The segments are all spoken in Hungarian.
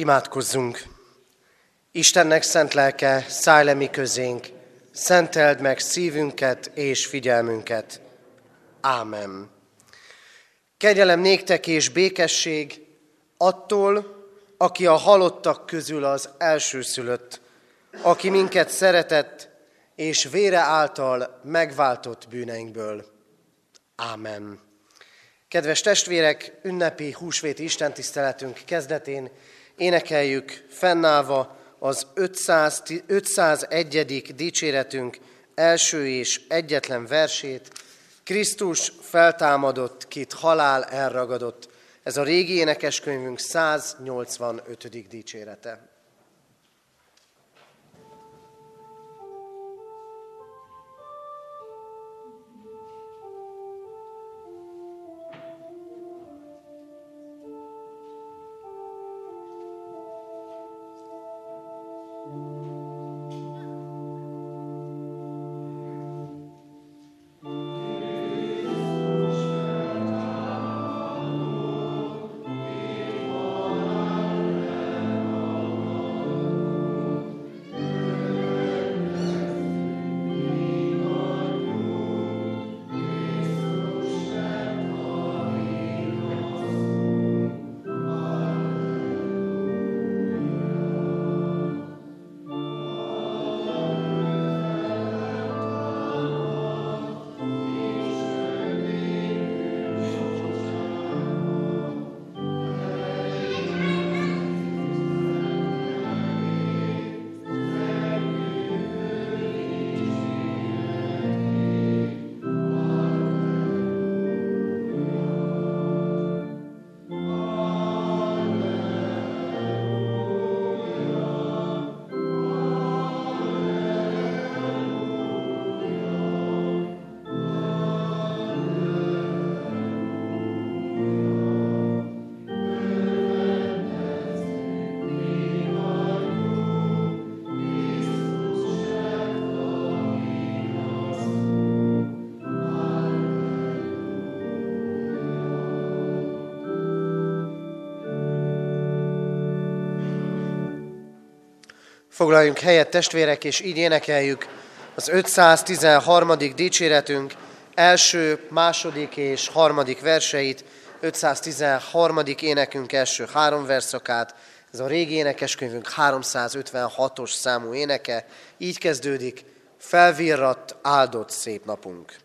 Imádkozzunk! Istennek szent lelke, szállj le mi közénk, szenteld meg szívünket és figyelmünket. Ámen. Kegyelem néktek és békesség attól, aki a halottak közül az elsőszülött, aki minket szeretett, és vére által megváltott bűneinkből. Ámen. Kedves testvérek, ünnepi húsvéti istentiszteletünk kezdetén énekeljük fennállva az 500, 501. dicséretünk első és egyetlen versét, Krisztus feltámadott, kit halál elragadott. Ez a régi énekeskönyvünk 185. dicsérete. Foglaljunk helyet testvérek, és így énekeljük az 513. dicséretünk első, második és harmadik verseit, 513. énekünk első három verszakát, ez a régi énekeskönyvünk 356-os számú éneke, így kezdődik, felvirrat, áldott szép napunk.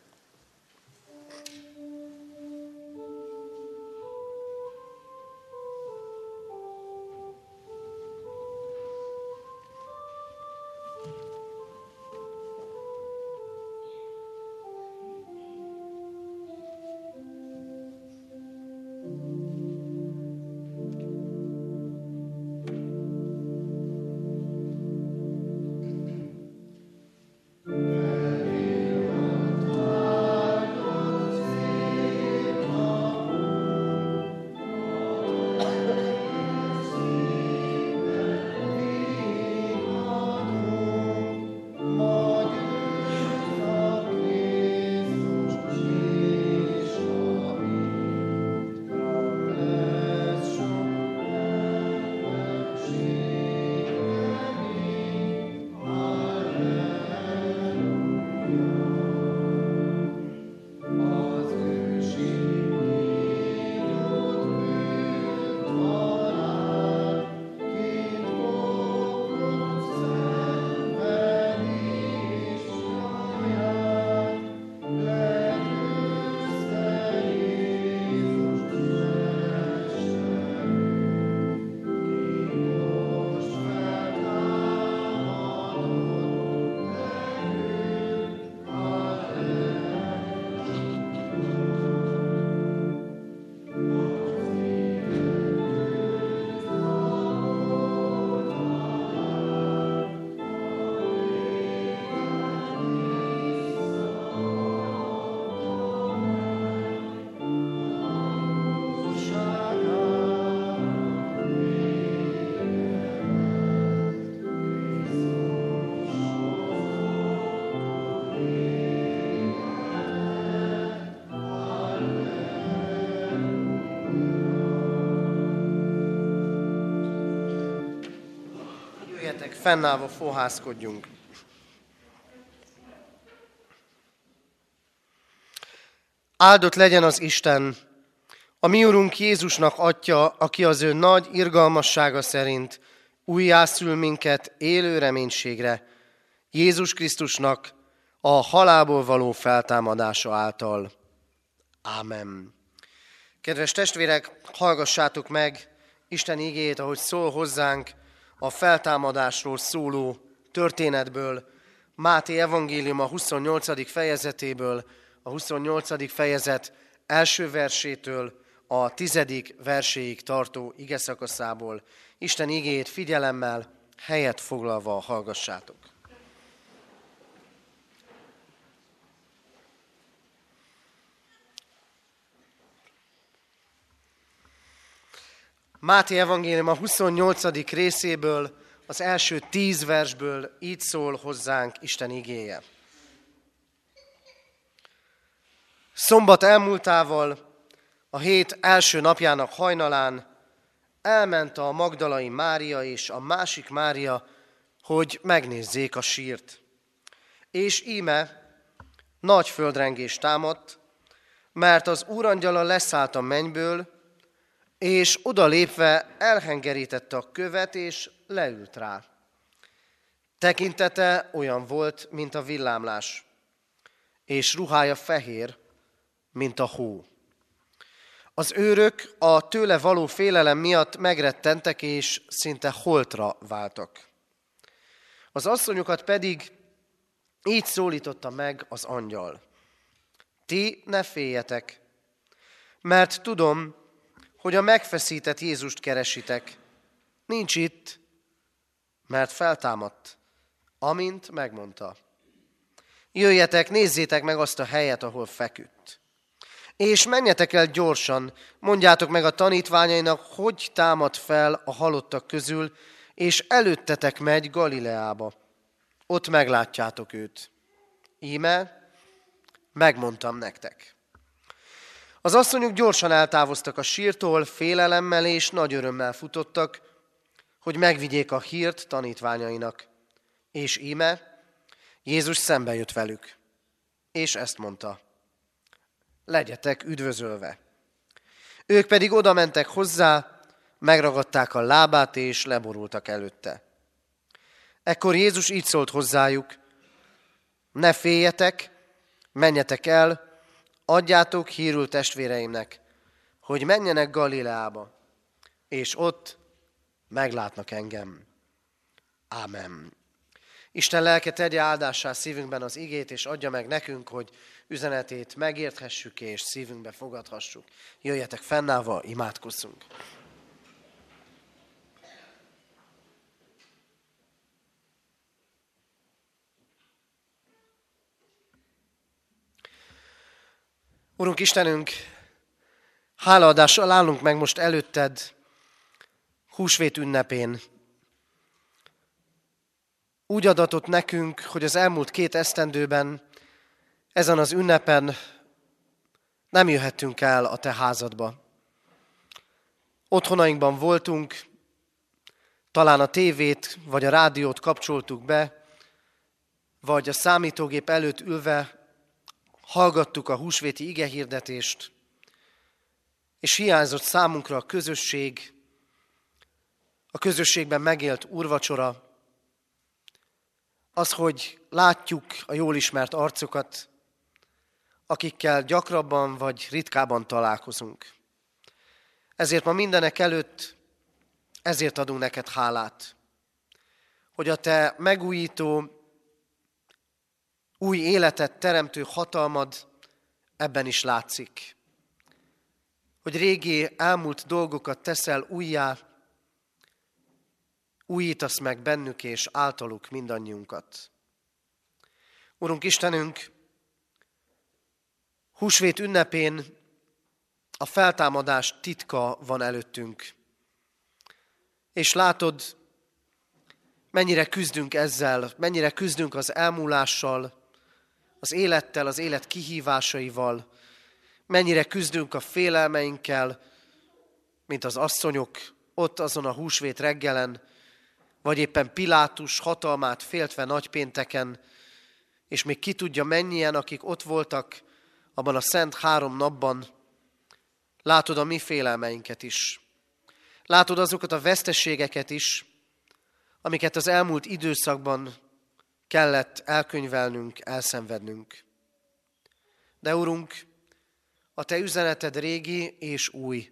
Fennállva fohászkodjunk. Áldott legyen az Isten, a mi Urunk Jézusnak atya, aki az ő nagy irgalmassága szerint újjászül minket élő reménységre, Jézus Krisztusnak a halából való feltámadása által. Ámen. Kedves testvérek, hallgassátok meg Isten igét, ahogy szól hozzánk a feltámadásról szóló történetből, Máté evangélium a 28. fejezetéből, a 28. fejezet első versétől a tizedik verséig tartó ige szakaszából. Isten igét figyelemmel, helyet foglalva hallgassátok. Máté evangélium a 28. részéből, az első tíz versből így szól hozzánk Isten igéje. Szombat elmúltával, a hét első napjának hajnalán elment a Magdalai Mária és a másik Mária, hogy megnézzék a sírt. És íme nagy földrengés támadt, mert az úrangyala leszállt a mennyből, és odalépve elhengerítette a követ, és leült rá. Tekintete olyan volt, mint a villámlás, és ruhája fehér, mint a hó. Az őrök a tőle való félelem miatt megrettentek, és szinte holtra váltak. Az asszonyokat pedig így szólította meg az angyal. Ti ne féljetek, mert tudom, hogy a megfeszített Jézust keresitek. Nincs itt, mert feltámadt, amint megmondta. Jöjjetek, nézzétek meg azt a helyet, ahol feküdt. És menjetek el gyorsan, mondjátok meg a tanítványainak, hogy támad fel a halottak közül, és előttetek megy Galileába. Ott meglátjátok őt. Íme, megmondtam nektek. Az asszonyok gyorsan eltávoztak a sírtól, félelemmel és nagy örömmel futottak, hogy megvigyék a hírt tanítványainak. És íme, Jézus szembe jött velük, és ezt mondta legyetek üdvözölve. Ők pedig oda mentek hozzá, megragadták a lábát és leborultak előtte. Ekkor Jézus így szólt hozzájuk, ne féljetek, menjetek el, adjátok hírül testvéreimnek, hogy menjenek Galileába, és ott meglátnak engem. Ámen. Isten lelke tegye áldássá szívünkben az igét, és adja meg nekünk, hogy üzenetét megérthessük és szívünkbe fogadhassuk. Jöjjetek fennállva, imádkozzunk! Urunk Istenünk, hálaadással állunk meg most előtted, húsvét ünnepén. Úgy adatott nekünk, hogy az elmúlt két esztendőben ezen az ünnepen nem jöhettünk el a te házadba. Otthonainkban voltunk, talán a tévét vagy a rádiót kapcsoltuk be, vagy a számítógép előtt ülve hallgattuk a húsvéti igehirdetést, és hiányzott számunkra a közösség, a közösségben megélt urvacsora, az, hogy látjuk a jól ismert arcokat, akikkel gyakrabban vagy ritkában találkozunk. Ezért ma mindenek előtt ezért adunk neked hálát, hogy a te megújító, új életet teremtő hatalmad ebben is látszik. Hogy régi elmúlt dolgokat teszel újjá, újítasz meg bennük és általuk mindannyiunkat. Urunk Istenünk, Húsvét ünnepén a feltámadás titka van előttünk. És látod, mennyire küzdünk ezzel, mennyire küzdünk az elmúlással, az élettel, az élet kihívásaival, mennyire küzdünk a félelmeinkkel, mint az asszonyok ott azon a húsvét reggelen, vagy éppen Pilátus hatalmát féltve nagypénteken, és még ki tudja mennyien, akik ott voltak abban a szent három napban, látod a mi félelmeinket is. Látod azokat a veszteségeket is, amiket az elmúlt időszakban kellett elkönyvelnünk, elszenvednünk. De Urunk, a Te üzeneted régi és új.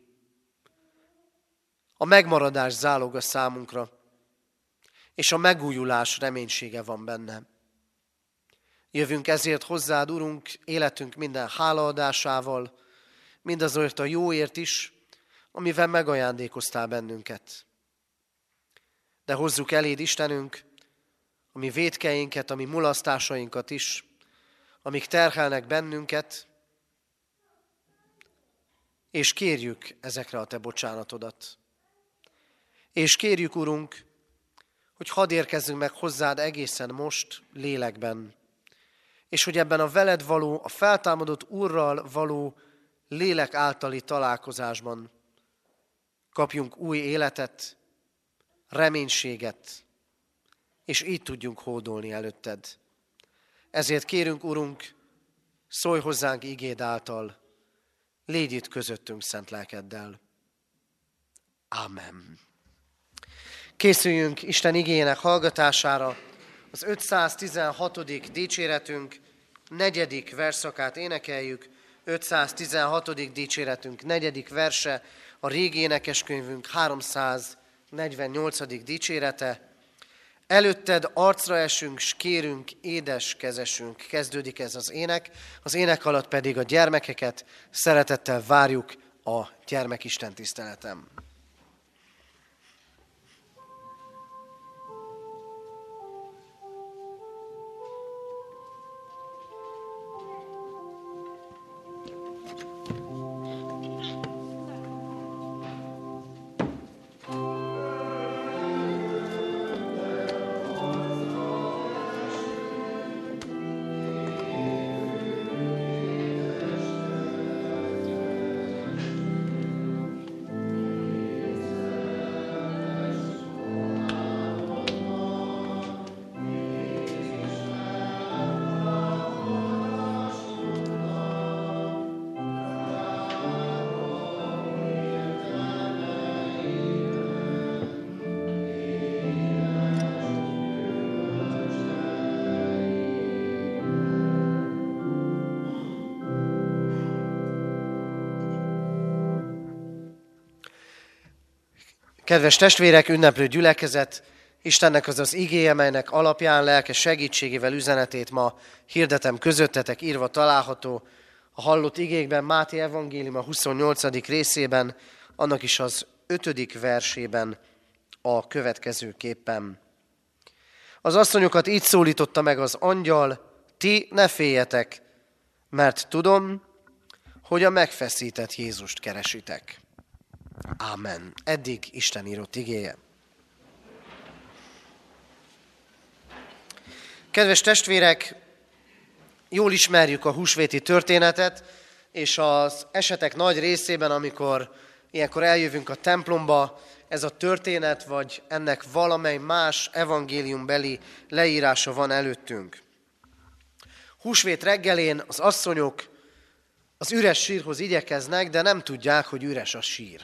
A megmaradás záloga számunkra, és a megújulás reménysége van benne. Jövünk ezért hozzád, Urunk, életünk minden hálaadásával, mindazért a jóért is, amivel megajándékoztál bennünket. De hozzuk eléd, Istenünk, a mi védkeinket, a mi mulasztásainkat is, amik terhelnek bennünket, és kérjük ezekre a Te bocsánatodat. És kérjük, Urunk, hogy hadd érkezzünk meg hozzád egészen most, lélekben, és hogy ebben a veled való, a feltámadott Úrral való lélek általi találkozásban kapjunk új életet, reménységet, és így tudjunk hódolni előtted. Ezért kérünk, Urunk, szólj hozzánk igéd által, légy itt közöttünk szent lelkeddel. Amen. Készüljünk Isten igének hallgatására. Az 516. dicséretünk negyedik verszakát énekeljük. 516. dicséretünk negyedik verse, a régi énekeskönyvünk 348. dicsérete. Előtted arcra esünk, s kérünk, édes kezesünk. Kezdődik ez az ének, az ének alatt pedig a gyermekeket szeretettel várjuk a gyermekisten tiszteletem. Kedves testvérek, ünneplő gyülekezet, Istennek az az igéje, melynek alapján lelke segítségével üzenetét ma hirdetem közöttetek, írva található a hallott igékben, Máté Evangélium a 28. részében, annak is az 5. versében a következőképpen. Az asszonyokat így szólította meg az angyal, ti ne féljetek, mert tudom, hogy a megfeszített Jézust keresitek. Amen. Eddig Isten írott igéje. Kedves testvérek, jól ismerjük a húsvéti történetet, és az esetek nagy részében, amikor ilyenkor eljövünk a templomba, ez a történet, vagy ennek valamely más evangéliumbeli leírása van előttünk. Húsvét reggelén az asszonyok az üres sírhoz igyekeznek, de nem tudják, hogy üres a sír.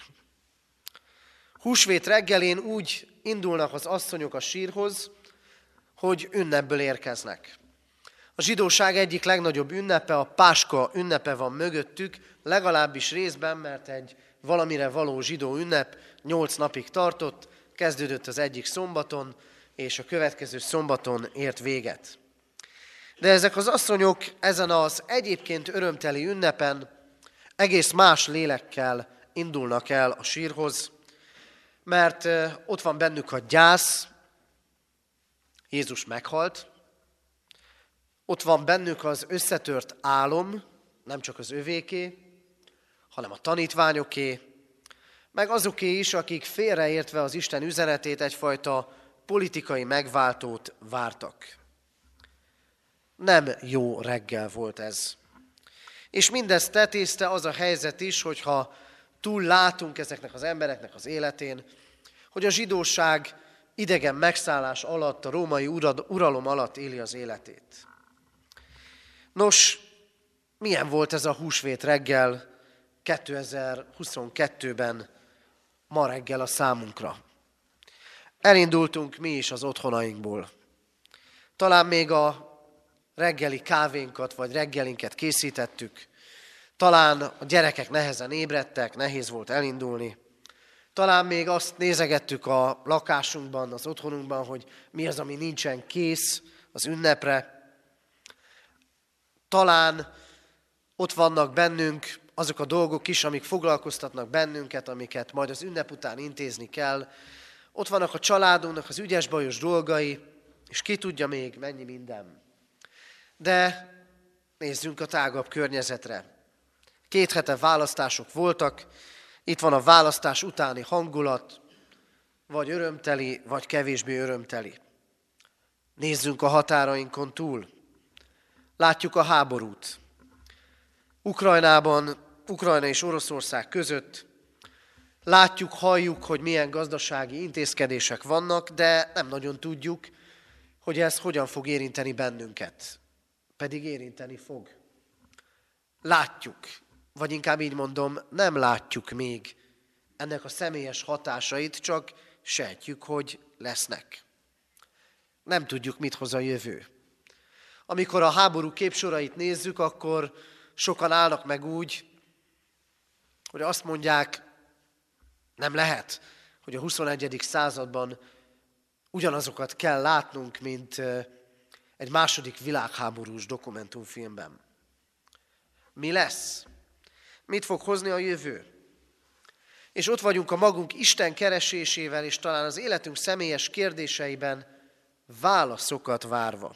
Húsvét reggelén úgy indulnak az asszonyok a sírhoz, hogy ünnepből érkeznek. A zsidóság egyik legnagyobb ünnepe, a Páska ünnepe van mögöttük, legalábbis részben, mert egy valamire való zsidó ünnep nyolc napig tartott, kezdődött az egyik szombaton, és a következő szombaton ért véget. De ezek az asszonyok ezen az egyébként örömteli ünnepen egész más lélekkel indulnak el a sírhoz, mert ott van bennük a gyász, Jézus meghalt, ott van bennük az összetört álom, nem csak az övéké, hanem a tanítványoké, meg azoké is, akik félreértve az Isten üzenetét egyfajta politikai megváltót vártak. Nem jó reggel volt ez. És mindezt tetézte az a helyzet is, hogyha túl látunk ezeknek az embereknek az életén, hogy a zsidóság idegen megszállás alatt, a római uralom alatt éli az életét. Nos, milyen volt ez a húsvét reggel 2022-ben, ma reggel a számunkra? Elindultunk mi is az otthonainkból. Talán még a reggeli kávénkat vagy reggelinket készítettük. Talán a gyerekek nehezen ébredtek, nehéz volt elindulni. Talán még azt nézegettük a lakásunkban, az otthonunkban, hogy mi az, ami nincsen kész az ünnepre. Talán ott vannak bennünk azok a dolgok is, amik foglalkoztatnak bennünket, amiket majd az ünnep után intézni kell. Ott vannak a családunknak az ügyes-bajos dolgai, és ki tudja még mennyi minden. De nézzünk a tágabb környezetre. Két hete választások voltak, itt van a választás utáni hangulat, vagy örömteli, vagy kevésbé örömteli. Nézzünk a határainkon túl. Látjuk a háborút. Ukrajnában, Ukrajna és Oroszország között. Látjuk, halljuk, hogy milyen gazdasági intézkedések vannak, de nem nagyon tudjuk, hogy ez hogyan fog érinteni bennünket. Pedig érinteni fog. Látjuk, vagy inkább így mondom, nem látjuk még ennek a személyes hatásait, csak sejtjük, hogy lesznek. Nem tudjuk, mit hoz a jövő. Amikor a háború képsorait nézzük, akkor sokan állnak meg úgy, hogy azt mondják, nem lehet, hogy a 21. században ugyanazokat kell látnunk, mint egy második világháborús dokumentumfilmben. Mi lesz? Mit fog hozni a jövő? És ott vagyunk a magunk Isten keresésével, és talán az életünk személyes kérdéseiben válaszokat várva.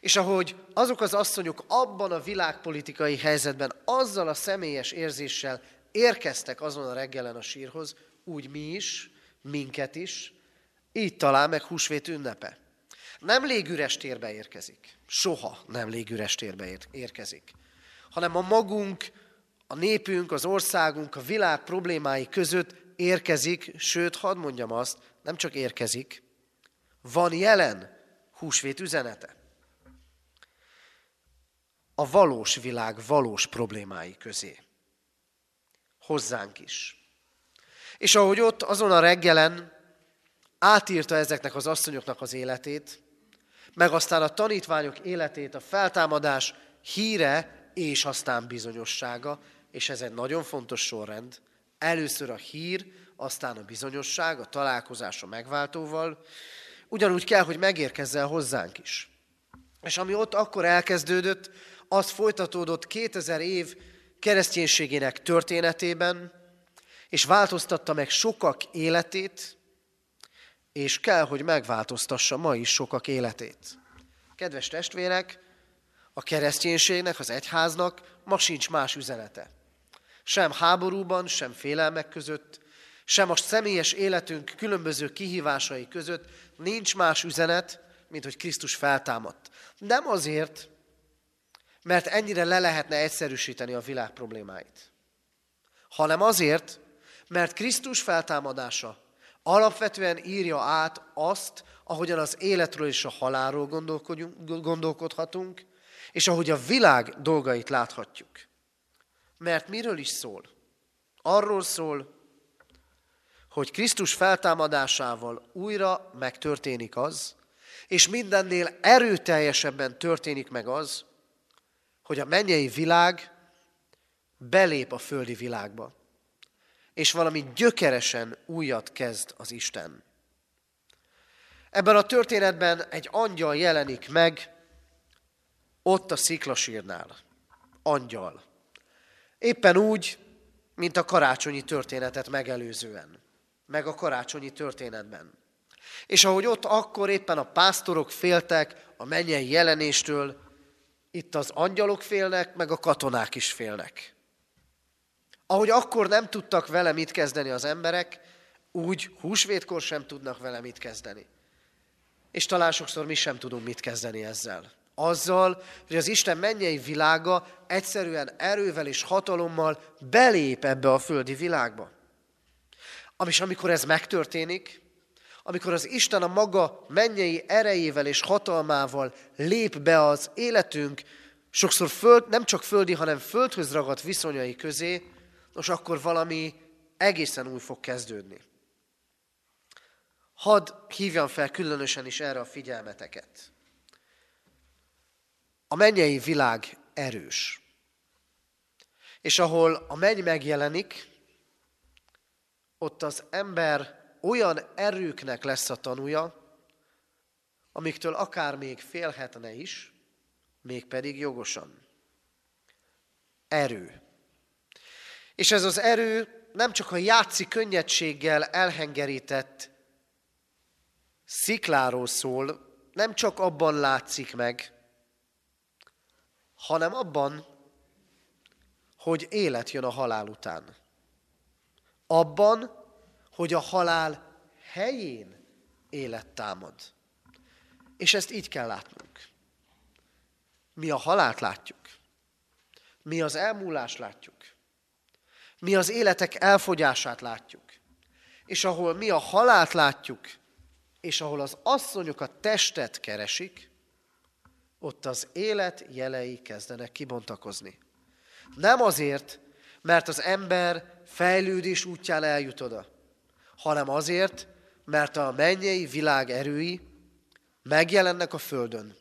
És ahogy azok az asszonyok abban a világpolitikai helyzetben azzal a személyes érzéssel érkeztek azon a reggelen a sírhoz, úgy mi is, minket is, így talál meg húsvét ünnepe. Nem légüres térbe érkezik. Soha nem légüres térbe érkezik. Hanem a magunk, a népünk, az országunk, a világ problémái között érkezik, sőt, hadd mondjam azt, nem csak érkezik, van jelen húsvét üzenete a valós világ valós problémái közé. Hozzánk is. És ahogy ott azon a reggelen átírta ezeknek az asszonyoknak az életét, meg aztán a tanítványok életét, a feltámadás híre és aztán bizonyossága, és ez egy nagyon fontos sorrend. Először a hír, aztán a bizonyosság, a találkozás a megváltóval, ugyanúgy kell, hogy megérkezzen hozzánk is. És ami ott akkor elkezdődött, az folytatódott 2000 év kereszténységének történetében, és változtatta meg sokak életét, és kell, hogy megváltoztassa ma is sokak életét. Kedves testvérek, a kereszténységnek, az egyháznak ma sincs más üzenete. Sem háborúban, sem félelmek között, sem a személyes életünk különböző kihívásai között nincs más üzenet, mint hogy Krisztus feltámadt. Nem azért, mert ennyire le lehetne egyszerűsíteni a világ problémáit, hanem azért, mert Krisztus feltámadása alapvetően írja át azt, ahogyan az életről és a halálról gondolkodhatunk, és ahogy a világ dolgait láthatjuk. Mert miről is szól? Arról szól, hogy Krisztus feltámadásával újra megtörténik az, és mindennél erőteljesebben történik meg az, hogy a mennyei világ belép a földi világba, és valami gyökeresen újat kezd az Isten. Ebben a történetben egy angyal jelenik meg, ott a sziklasírnál. Angyal. Éppen úgy, mint a karácsonyi történetet megelőzően, meg a karácsonyi történetben. És ahogy ott akkor éppen a pásztorok féltek a mennyei jelenéstől, itt az angyalok félnek, meg a katonák is félnek. Ahogy akkor nem tudtak vele mit kezdeni az emberek, úgy húsvétkor sem tudnak vele mit kezdeni. És talán sokszor mi sem tudunk mit kezdeni ezzel. Azzal, hogy az Isten mennyei világa egyszerűen erővel és hatalommal belép ebbe a földi világba. És amikor ez megtörténik, amikor az Isten a maga mennyei erejével és hatalmával lép be az életünk, sokszor föld, nem csak földi, hanem földhöz ragadt viszonyai közé, nos akkor valami egészen új fog kezdődni. Hadd hívjam fel különösen is erre a figyelmeteket. A mennyei világ erős. És ahol a menny megjelenik, ott az ember olyan erőknek lesz a tanúja, amiktől akár még félhetne is, mégpedig jogosan. Erő. És ez az erő nem csak a játszi könnyedséggel elhengerített szikláról szól, nem csak abban látszik meg, hanem abban, hogy élet jön a halál után. Abban, hogy a halál helyén élet támad. És ezt így kell látnunk. Mi a halált látjuk. Mi az elmúlást látjuk. Mi az életek elfogyását látjuk. És ahol mi a halált látjuk, és ahol az asszonyok a testet keresik, ott az élet jelei kezdenek kibontakozni. Nem azért, mert az ember fejlődés útján eljut oda, hanem azért, mert a mennyei világ erői megjelennek a földön,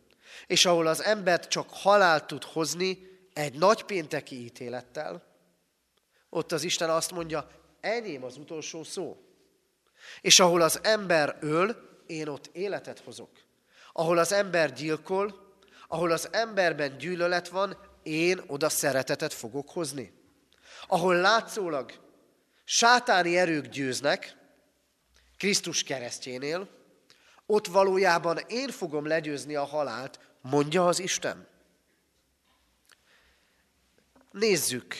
és ahol az embert csak halált tud hozni egy nagypénteki ítélettel, ott az Isten azt mondja, enyém az utolsó szó. És ahol az ember öl, én ott életet hozok. Ahol az ember gyilkol, ahol az emberben gyűlölet van, én oda szeretetet fogok hozni. Ahol látszólag sátáni erők győznek, Krisztus keresztjénél, ott valójában én fogom legyőzni a halált, mondja az Isten. Nézzük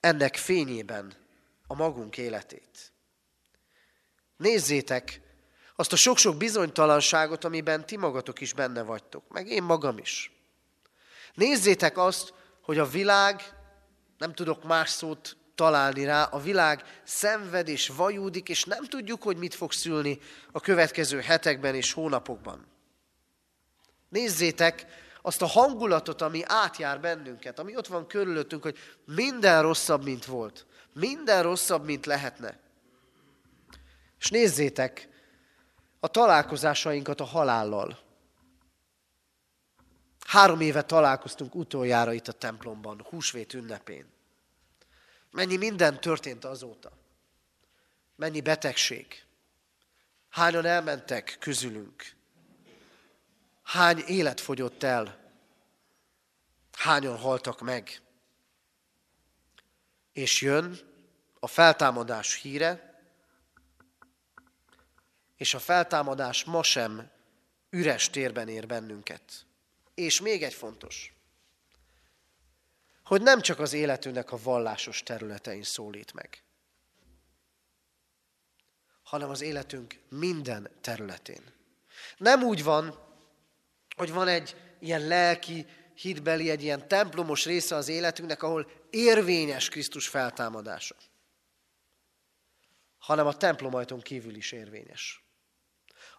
ennek fényében a magunk életét. Nézzétek azt a sok-sok bizonytalanságot, amiben ti magatok is benne vagytok, meg én magam is. Nézzétek azt, hogy a világ, nem tudok más szót találni rá, a világ szenved és vajúdik, és nem tudjuk, hogy mit fog szülni a következő hetekben és hónapokban. Nézzétek azt a hangulatot, ami átjár bennünket, ami ott van körülöttünk, hogy minden rosszabb, mint volt. Minden rosszabb, mint lehetne. És nézzétek a találkozásainkat a halállal. Három éve találkoztunk utoljára itt a templomban, húsvét ünnepén. Mennyi minden történt azóta. Mennyi betegség. Hányan elmentek közülünk. Hány élet fogyott el. Hányan haltak meg. És jön a feltámadás híre, és a feltámadás ma sem üres térben ér bennünket. És még egy fontos hogy nem csak az életünknek a vallásos területein szólít meg, hanem az életünk minden területén. Nem úgy van, hogy van egy ilyen lelki, hitbeli, egy ilyen templomos része az életünknek, ahol érvényes Krisztus feltámadása, hanem a templomajton kívül is érvényes.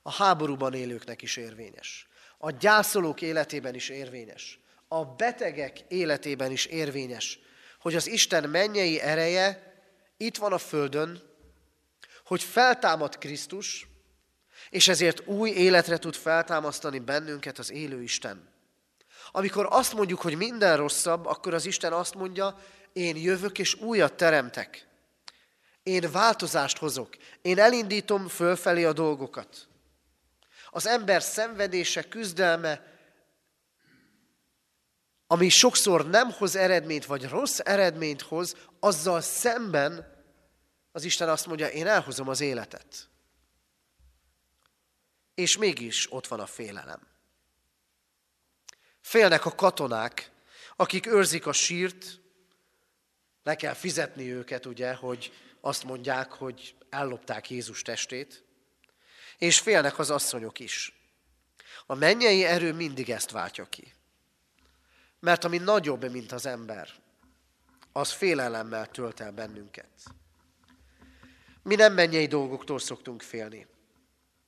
A háborúban élőknek is érvényes. A gyászolók életében is érvényes a betegek életében is érvényes, hogy az Isten mennyei ereje itt van a földön, hogy feltámad Krisztus, és ezért új életre tud feltámasztani bennünket az élő Isten. Amikor azt mondjuk, hogy minden rosszabb, akkor az Isten azt mondja, én jövök és újat teremtek. Én változást hozok. Én elindítom fölfelé a dolgokat. Az ember szenvedése, küzdelme, ami sokszor nem hoz eredményt, vagy rossz eredményt hoz, azzal szemben az Isten azt mondja, én elhozom az életet. És mégis ott van a félelem. Félnek a katonák, akik őrzik a sírt, le kell fizetni őket, ugye, hogy azt mondják, hogy ellopták Jézus testét, és félnek az asszonyok is. A mennyei erő mindig ezt váltja ki. Mert ami nagyobb, mint az ember, az félelemmel tölt el bennünket. Mi nem mennyei dolgoktól szoktunk félni.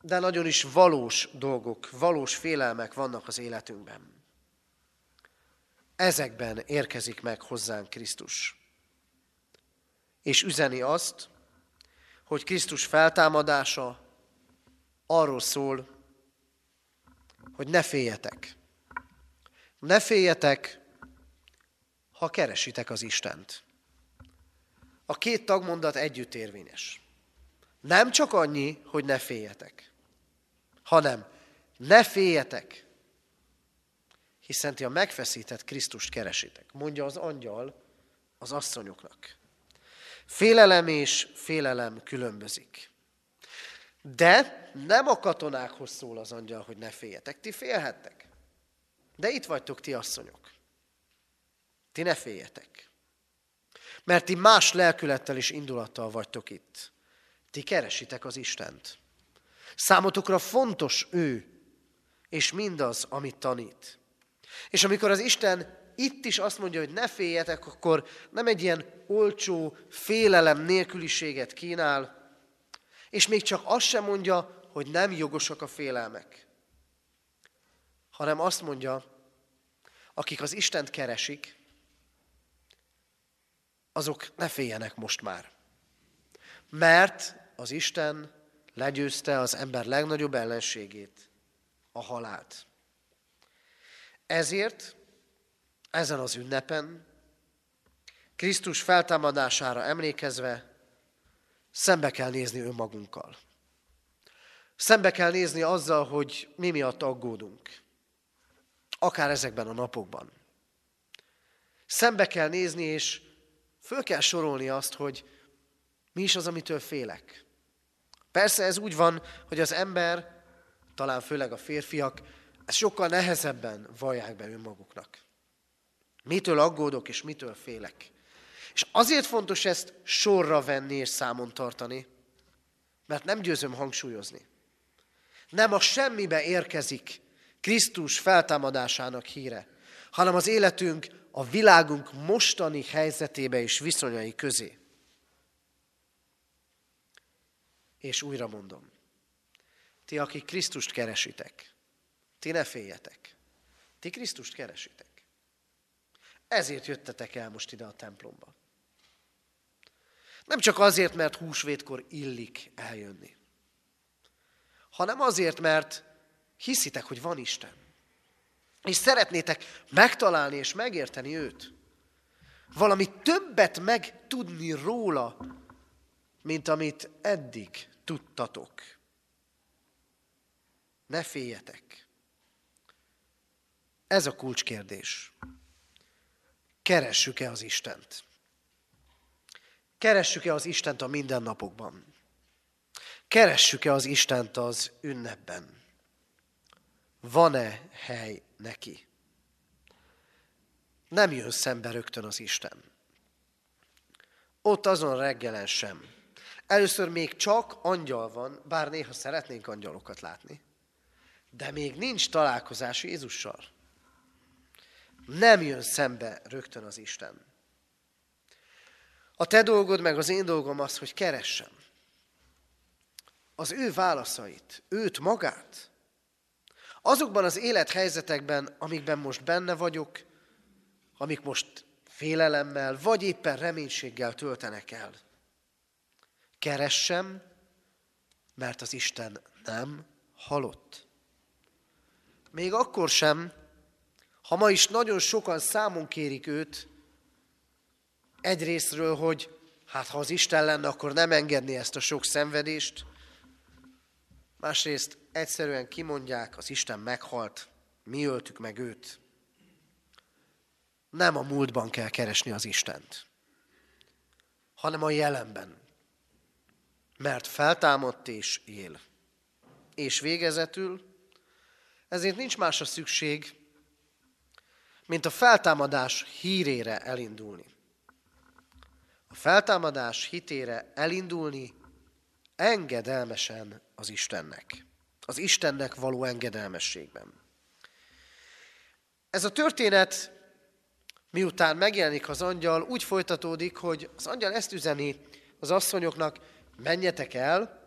de nagyon is valós dolgok, valós félelmek vannak az életünkben. Ezekben érkezik meg hozzánk Krisztus. És üzeni azt, hogy Krisztus feltámadása arról szól, hogy ne féljetek. Ne féljetek, ha keresitek az Istent. A két tagmondat együtt érvényes. Nem csak annyi, hogy ne féljetek, hanem ne féljetek, hiszen ti a megfeszített Krisztust keresitek, mondja az angyal az asszonyoknak. Félelem és félelem különbözik. De nem a katonákhoz szól az angyal, hogy ne féljetek. Ti félhettek. De itt vagytok ti asszonyok. Ti ne féljetek. Mert ti más lelkülettel és indulattal vagytok itt. Ti keresitek az Istent. Számotokra fontos ő, és mindaz, amit tanít. És amikor az Isten itt is azt mondja, hogy ne féljetek, akkor nem egy ilyen olcsó félelem nélküliséget kínál, és még csak azt sem mondja, hogy nem jogosak a félelmek, hanem azt mondja, akik az Istent keresik, azok ne féljenek most már. Mert az Isten legyőzte az ember legnagyobb ellenségét, a halált. Ezért ezen az ünnepen, Krisztus feltámadására emlékezve, szembe kell nézni önmagunkkal. Szembe kell nézni azzal, hogy mi miatt aggódunk. Akár ezekben a napokban. Szembe kell nézni, és föl kell sorolni azt, hogy mi is az, amitől félek. Persze ez úgy van, hogy az ember, talán főleg a férfiak, ezt sokkal nehezebben vallják be önmaguknak. Mitől aggódok és mitől félek. És azért fontos ezt sorra venni és számon tartani, mert nem győzöm hangsúlyozni. Nem a semmibe érkezik Krisztus feltámadásának híre, hanem az életünk a világunk mostani helyzetébe és viszonyai közé. És újra mondom, ti, akik Krisztust keresitek, ti ne féljetek. Ti Krisztust keresitek. Ezért jöttetek el most ide a templomba. Nem csak azért, mert húsvétkor illik eljönni, hanem azért, mert hiszitek, hogy van Isten. És szeretnétek megtalálni és megérteni őt. Valami többet megtudni róla, mint amit eddig tudtatok. Ne féljetek. Ez a kulcskérdés. Keressük-e az Istent? Keressük-e az Istent a mindennapokban? Keressük-e az Istent az ünnepben? Van-e hely neki? Nem jön szembe rögtön az Isten. Ott azon reggelen sem. Először még csak angyal van, bár néha szeretnénk angyalokat látni. De még nincs találkozás Jézussal. Nem jön szembe rögtön az Isten. A te dolgod, meg az én dolgom az, hogy keressem az ő válaszait, őt magát. Azokban az élethelyzetekben, amikben most benne vagyok, amik most félelemmel, vagy éppen reménységgel töltenek el. Keressem, mert az Isten nem halott. Még akkor sem, ha ma is nagyon sokan számon kérik őt, egyrésztről, hogy hát ha az Isten lenne, akkor nem engedni ezt a sok szenvedést, másrészt egyszerűen kimondják, az Isten meghalt, mi öltük meg őt. Nem a múltban kell keresni az Istent, hanem a jelenben. Mert feltámadt és él. És végezetül, ezért nincs másra szükség, mint a feltámadás hírére elindulni. A feltámadás hitére elindulni engedelmesen az Istennek. Az Istennek való engedelmességben. Ez a történet, miután megjelenik az angyal, úgy folytatódik, hogy az angyal ezt üzeni az asszonyoknak, menjetek el,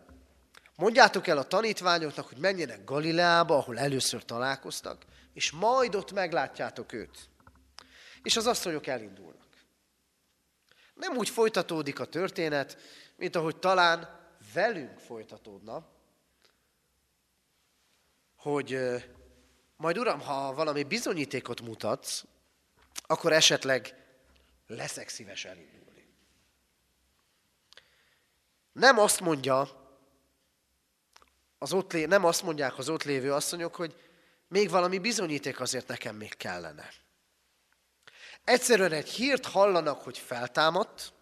Mondjátok el a tanítványoknak, hogy menjenek Galileába, ahol először találkoztak, és majd ott meglátjátok őt. És az asszonyok elindulnak. Nem úgy folytatódik a történet, mint ahogy talán velünk folytatódna, hogy majd uram, ha valami bizonyítékot mutatsz, akkor esetleg leszek szíves elindulni. Nem azt mondja, az ott lé, nem azt mondják az ott lévő asszonyok, hogy még valami bizonyíték azért nekem még kellene. Egyszerűen egy hírt hallanak, hogy feltámadt,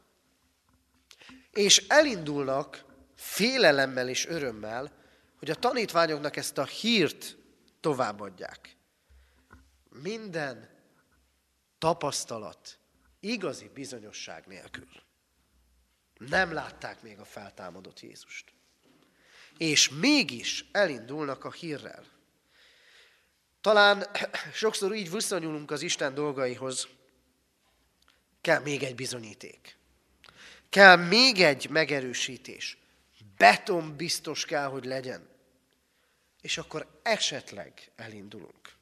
és elindulnak félelemmel és örömmel, hogy a tanítványoknak ezt a hírt továbbadják. Minden tapasztalat igazi bizonyosság nélkül. Nem látták még a feltámadott Jézust. És mégis elindulnak a hírrel. Talán sokszor így visszanyúlunk az Isten dolgaihoz. Kell még egy bizonyíték. Kell még egy megerősítés. Beton biztos kell, hogy legyen. És akkor esetleg elindulunk.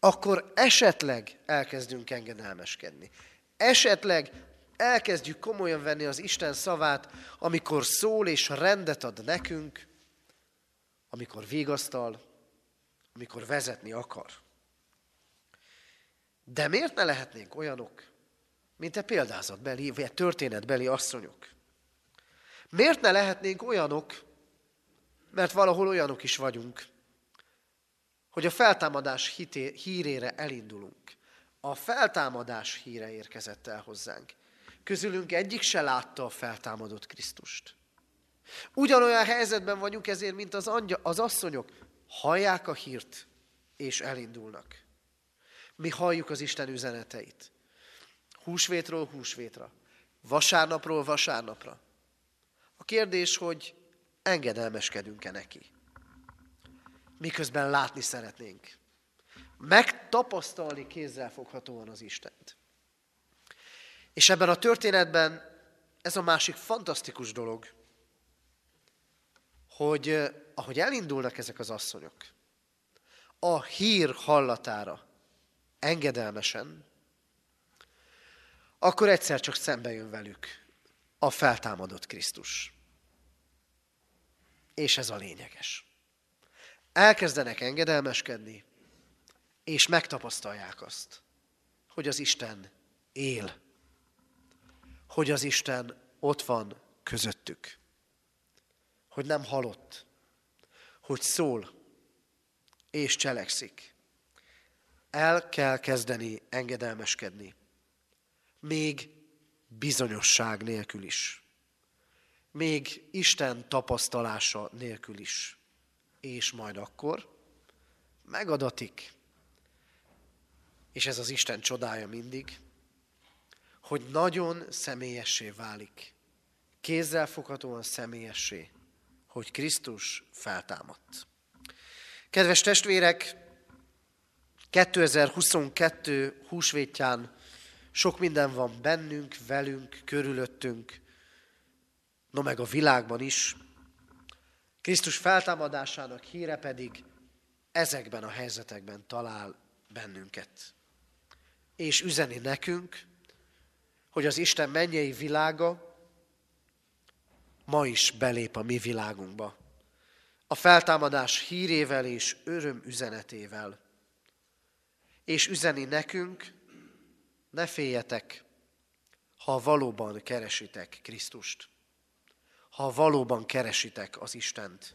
Akkor esetleg elkezdünk engedelmeskedni. Esetleg elkezdjük komolyan venni az Isten szavát, amikor szól és rendet ad nekünk, amikor vigasztal, amikor vezetni akar. De miért ne lehetnénk olyanok, mint a példázatbeli, vagy történetbeli asszonyok? Miért ne lehetnénk olyanok, mert valahol olyanok is vagyunk, hogy a feltámadás hité, hírére elindulunk. A feltámadás híre érkezett el hozzánk. Közülünk egyik se látta a feltámadott Krisztust. Ugyanolyan helyzetben vagyunk ezért, mint az, angya, az asszonyok. Hallják a hírt, és elindulnak. Mi halljuk az Isten üzeneteit. Húsvétról húsvétra. Vasárnapról vasárnapra. A kérdés, hogy engedelmeskedünk-e neki. Miközben látni szeretnénk. Megtapasztalni foghatóan az Istent. És ebben a történetben ez a másik fantasztikus dolog, hogy eh, ahogy elindulnak ezek az asszonyok, a hír hallatára engedelmesen, akkor egyszer csak szembe jön velük a feltámadott Krisztus. És ez a lényeges. Elkezdenek engedelmeskedni, és megtapasztalják azt, hogy az Isten él, hogy az Isten ott van közöttük, hogy nem halott, hogy szól és cselekszik. El kell kezdeni engedelmeskedni, még bizonyosság nélkül is, még Isten tapasztalása nélkül is, és majd akkor megadatik. És ez az Isten csodája mindig, hogy nagyon személyessé válik, kézzelfoghatóan személyessé, hogy Krisztus feltámadt. Kedves testvérek, 2022 húsvétján sok minden van bennünk, velünk, körülöttünk, no meg a világban is. Krisztus feltámadásának híre pedig ezekben a helyzetekben talál bennünket. És üzeni nekünk, hogy az Isten mennyei világa ma is belép a mi világunkba. A feltámadás hírével és öröm üzenetével. És üzeni nekünk, ne féljetek, ha valóban keresitek Krisztust. Ha valóban keresitek az Istent.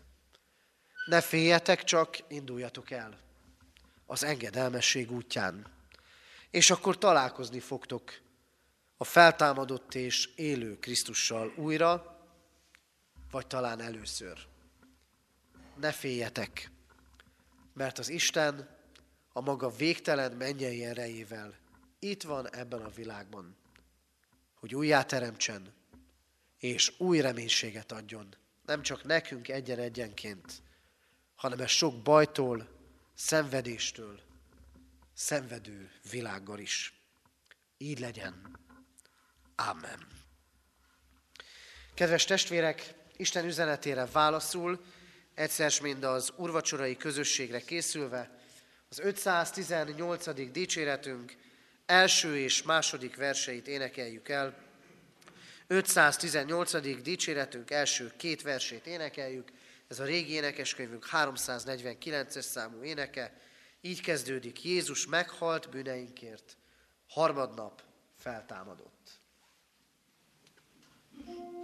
Ne féljetek, csak induljatok el az engedelmesség útján. És akkor találkozni fogtok a feltámadott és élő Krisztussal újra, vagy talán először. Ne féljetek, mert az Isten a maga végtelen mennyei erejével itt van ebben a világban, hogy újjáteremtsen, és új reménységet adjon. Nem csak nekünk egyen-egyenként, hanem ez sok bajtól, szenvedéstől, szenvedő világgal is. Így legyen. Amen. Kedves testvérek, Isten üzenetére válaszul, egyszer mind az urvacsorai közösségre készülve, az 518. dicséretünk első és második verseit énekeljük el. 518. dicséretünk első két versét énekeljük, ez a régi énekeskönyvünk 349-es számú éneke, így kezdődik, Jézus meghalt bűneinkért, harmadnap feltámadott. thank you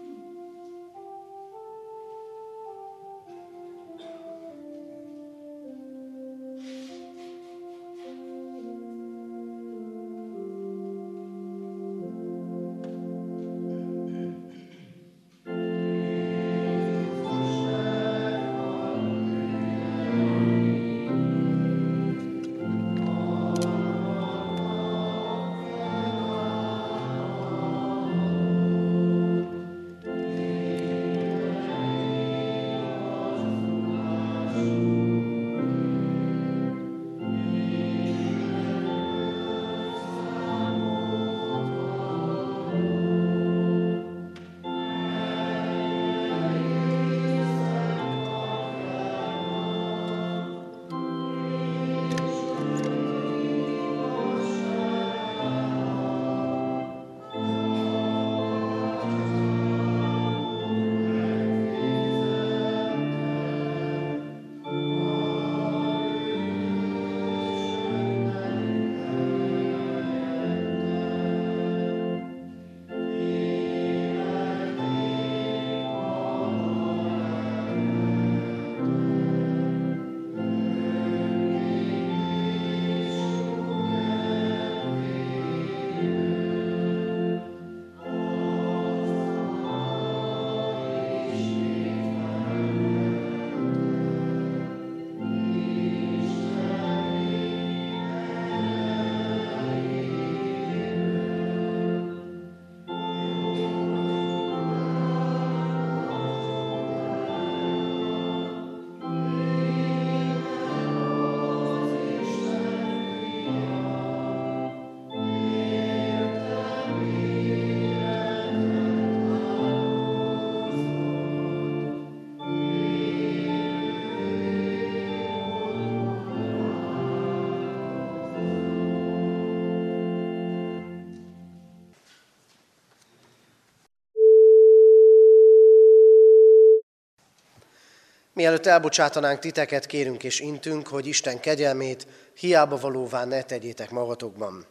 Mielőtt elbocsátanánk titeket, kérünk és intünk, hogy Isten kegyelmét hiába valóvá ne tegyétek magatokban.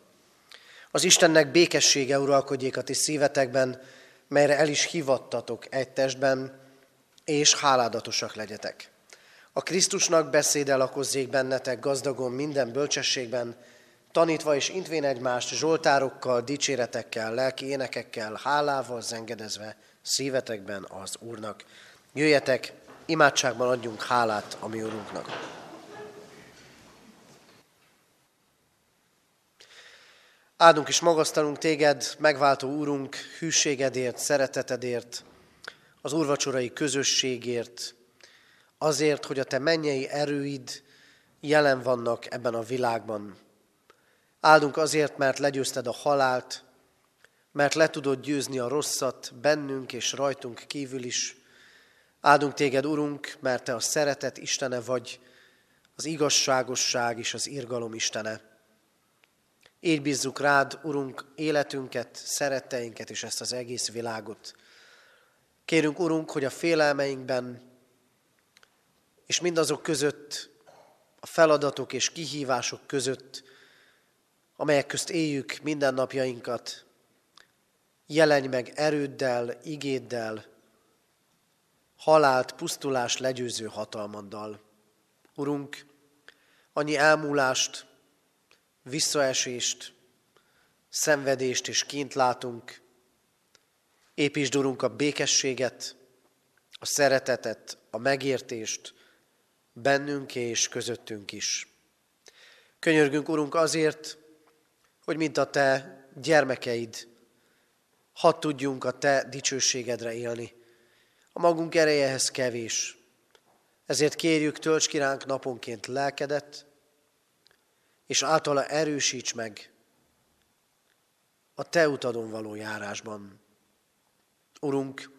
Az Istennek békessége uralkodjék a ti szívetekben, melyre el is hivattatok egy testben, és háládatosak legyetek. A Krisztusnak beszéde lakozzék bennetek gazdagon minden bölcsességben, tanítva és intvén egymást zsoltárokkal, dicséretekkel, lelki énekekkel, hálával zengedezve szívetekben az Úrnak. Jöjjetek, Imádságban adjunk hálát a mi Urunknak. Áldunk és magasztalunk téged, megváltó Úrunk, hűségedért, szeretetedért, az úrvacsorai közösségért, azért, hogy a te mennyei erőid jelen vannak ebben a világban. Áldunk azért, mert legyőzted a halált, mert le tudod győzni a rosszat bennünk és rajtunk kívül is, Áldunk téged, Urunk, mert te a szeretet Istene vagy, az igazságosság és az irgalom Istene. Így bízzuk rád, Urunk, életünket, szeretteinket és ezt az egész világot. Kérünk, Urunk, hogy a félelmeinkben és mindazok között, a feladatok és kihívások között, amelyek közt éljük mindennapjainkat, jelenj meg erőddel, igéddel, halált, pusztulás legyőző hatalmaddal. Urunk, annyi elmúlást, visszaesést, szenvedést és kint látunk. Építsd, Urunk, a békességet, a szeretetet, a megértést bennünk és közöttünk is. Könyörgünk, Urunk, azért, hogy mint a Te gyermekeid, hadd tudjunk a Te dicsőségedre élni. A magunk erejehez kevés. Ezért kérjük, tölts ki ránk naponként lelkedet, és általa erősíts meg a Te utadon való járásban. Urunk,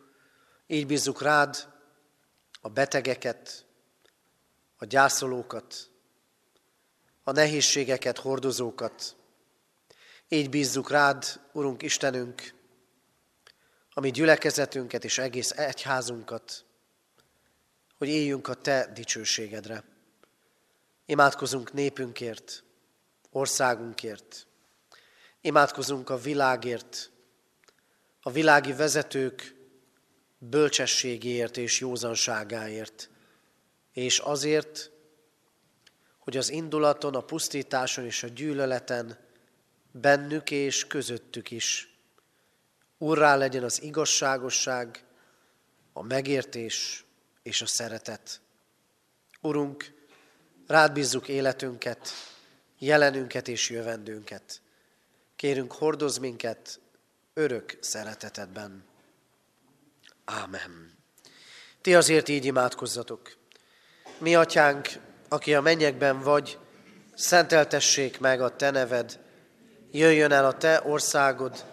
Így bízzuk rád a betegeket, a gyászolókat, a nehézségeket, hordozókat. Így bízzuk rád, Urunk Istenünk, a mi gyülekezetünket és egész egyházunkat, hogy éljünk a Te dicsőségedre. Imádkozunk népünkért, országunkért. Imádkozunk a világért, a világi vezetők bölcsességéért és józanságáért, és azért, hogy az indulaton, a pusztításon és a gyűlöleten bennük és közöttük is urrá legyen az igazságosság, a megértés és a szeretet. Urunk, rád bízzuk életünket, jelenünket és jövendőnket. Kérünk, hordoz minket örök szeretetedben. Ámen. Ti azért így imádkozzatok. Mi, atyánk, aki a mennyekben vagy, szenteltessék meg a te neved, jöjjön el a te országod,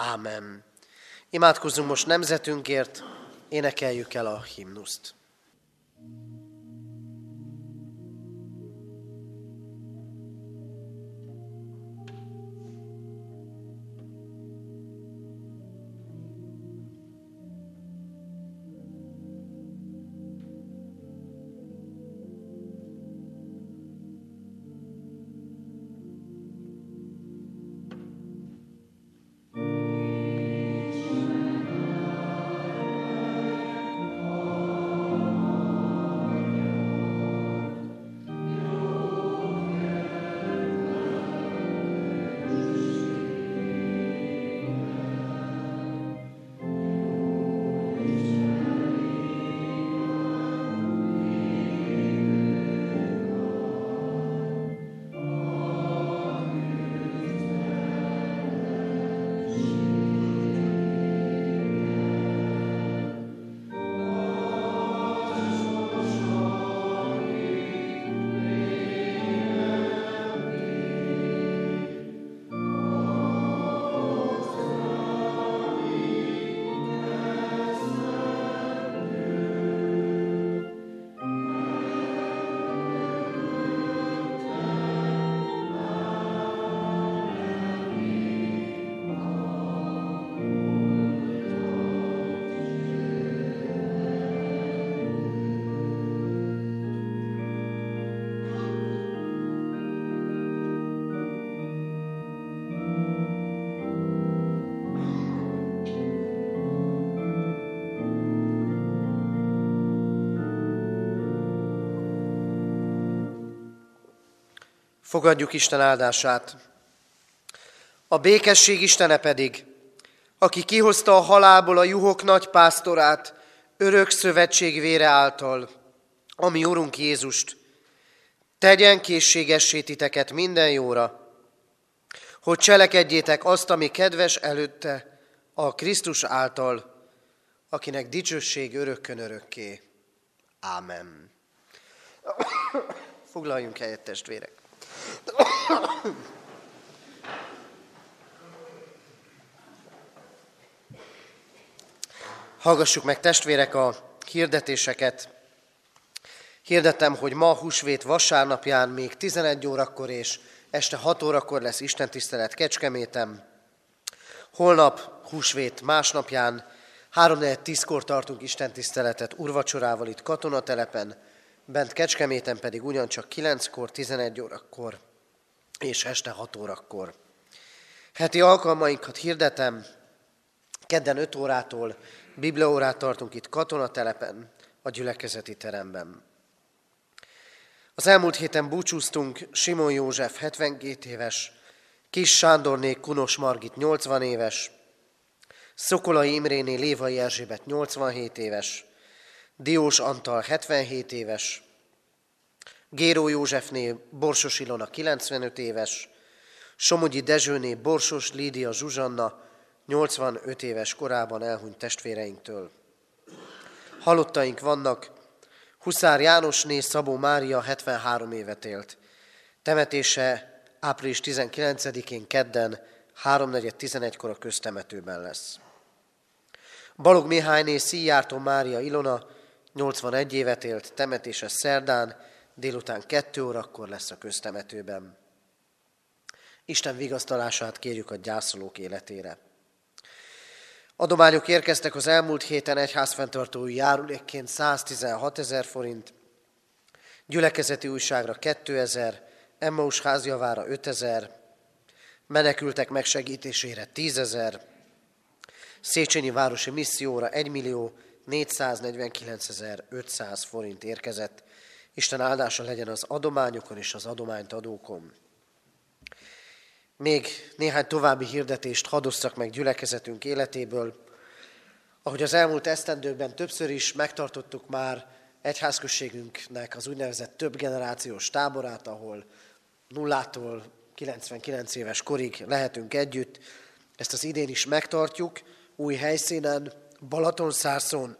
Ámen. Imádkozzunk most nemzetünkért, énekeljük el a himnuszt. Fogadjuk Isten áldását. A békesség Istene pedig, aki kihozta a halálból a juhok nagy pásztorát, örök szövetség vére által, ami Urunk Jézust, tegyen készségessé titeket minden jóra, hogy cselekedjétek azt, ami kedves előtte a Krisztus által, akinek dicsőség örökkön örökké. Ámen. Foglaljunk helyet, testvérek. Hallgassuk meg testvérek a hirdetéseket. Hirdetem, hogy ma húsvét vasárnapján még 11 órakor és este 6 órakor lesz Isten tisztelet Kecskemétem. Holnap húsvét másnapján 3-10-kor tartunk Isten tiszteletet urvacsorával itt katonatelepen, bent Kecskeméten pedig ugyancsak 9-kor, 11 órakor és este 6 órakor. Heti alkalmainkat hirdetem, kedden 5 órától bibliaórát tartunk itt katonatelepen, a gyülekezeti teremben. Az elmúlt héten búcsúztunk Simon József 72 éves, Kis Sándorné Kunos Margit 80 éves, Szokolai Imréné Lévai Erzsébet 87 éves, Diós Antal 77 éves, Géró Józsefné Borsos Ilona 95 éves, Somogyi Dezsőné Borsos Lídia Zsuzsanna 85 éves korában elhunyt testvéreinktől. Halottaink vannak, Huszár Jánosné Szabó Mária 73 évet élt. Temetése április 19-én kedden 3.4.11-kor a köztemetőben lesz. Balog Mihályné Szíjártó Mária Ilona 81 évet élt, temetése szerdán, délután 2 órakor lesz a köztemetőben. Isten vigasztalását kérjük a gyászolók életére. Adományok érkeztek az elmúlt héten egyházfenntartói járulékként 116 ezer forint, gyülekezeti újságra 2000, Emmaus házjavára 5000, menekültek megsegítésére 10 ezer, Széchenyi Városi Misszióra 1 millió 449.500 forint érkezett. Isten áldása legyen az adományokon és az adományt adókon. Még néhány további hirdetést hadosszak meg gyülekezetünk életéből. Ahogy az elmúlt esztendőkben többször is megtartottuk már egyházközségünknek az úgynevezett több generációs táborát, ahol nullától 99 éves korig lehetünk együtt. Ezt az idén is megtartjuk, új helyszínen, Balatonszárszón,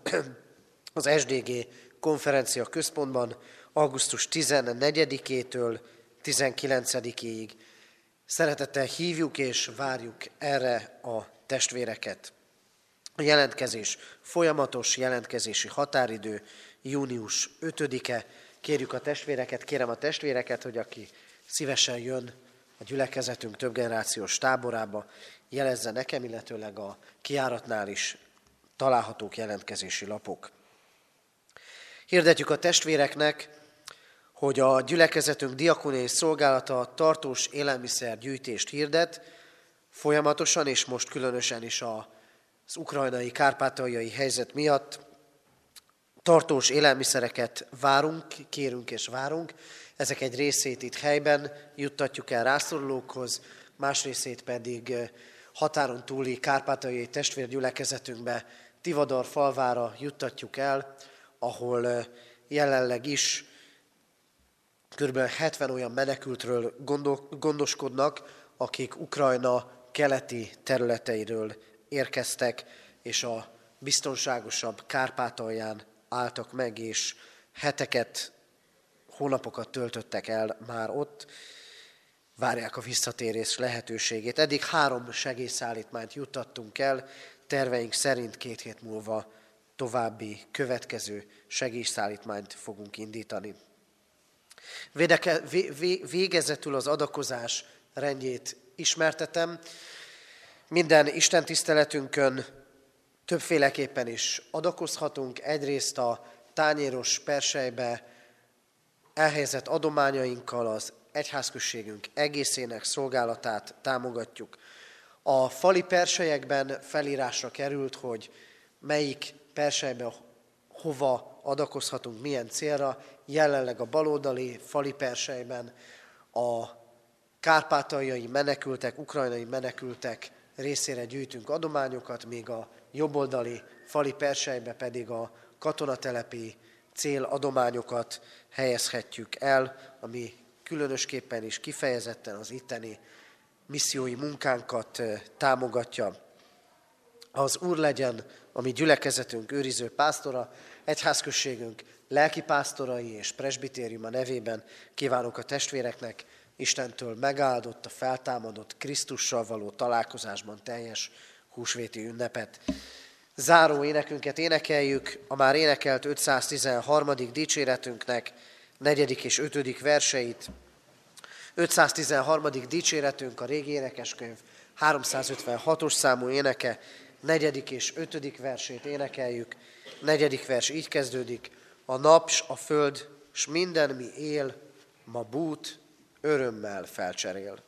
az SDG konferencia központban, augusztus 14-től 19-ig. Szeretettel hívjuk és várjuk erre a testvéreket. A jelentkezés folyamatos jelentkezési határidő június 5-e. Kérjük a testvéreket, kérem a testvéreket, hogy aki szívesen jön a gyülekezetünk több generációs táborába, jelezze nekem, illetőleg a kiáratnál is találhatók jelentkezési lapok. Hirdetjük a testvéreknek, hogy a gyülekezetünk diakóniai szolgálata tartós élelmiszergyűjtést hirdet, folyamatosan és most különösen is az ukrajnai, kárpátaljai helyzet miatt tartós élelmiszereket várunk, kérünk és várunk. Ezek egy részét itt helyben juttatjuk el rászorulókhoz, más részét pedig határon túli kárpátaljai testvérgyülekezetünkbe, Tivadar falvára juttatjuk el, ahol jelenleg is kb. 70 olyan menekültről gondoskodnak, akik Ukrajna keleti területeiről érkeztek, és a biztonságosabb Kárpátalján álltak meg, és heteket, hónapokat töltöttek el már ott, várják a visszatérés lehetőségét. Eddig három segélyszállítmányt juttattunk el, terveink szerint két hét múlva további következő segélyszállítmányt fogunk indítani. Védeke, vé, végezetül az adakozás rendjét ismertetem. Minden Isten tiszteletünkön többféleképpen is adakozhatunk. Egyrészt a tányéros persejbe elhelyezett adományainkkal az egyházközségünk egészének szolgálatát támogatjuk. A fali persejekben felírásra került, hogy melyik persejbe hova adakozhatunk, milyen célra. Jelenleg a baloldali fali persejben a kárpátaljai menekültek, ukrajnai menekültek részére gyűjtünk adományokat, míg a jobboldali fali persejbe pedig a katonatelepi céladományokat helyezhetjük el, ami különösképpen is kifejezetten az itteni missziói munkánkat támogatja. Az Úr legyen a mi gyülekezetünk őriző pásztora, egyházközségünk lelki pásztorai és presbitériuma nevében kívánok a testvéreknek Istentől megáldott, a feltámadott Krisztussal való találkozásban teljes húsvéti ünnepet. Záró énekünket énekeljük, a már énekelt 513. dicséretünknek negyedik és ötödik verseit. 513. dicséretünk a régi énekeskönyv 356-os számú éneke, negyedik és ötödik versét énekeljük. Negyedik vers így kezdődik. A nap, a föld, s minden, mi él, ma bút, örömmel felcserél.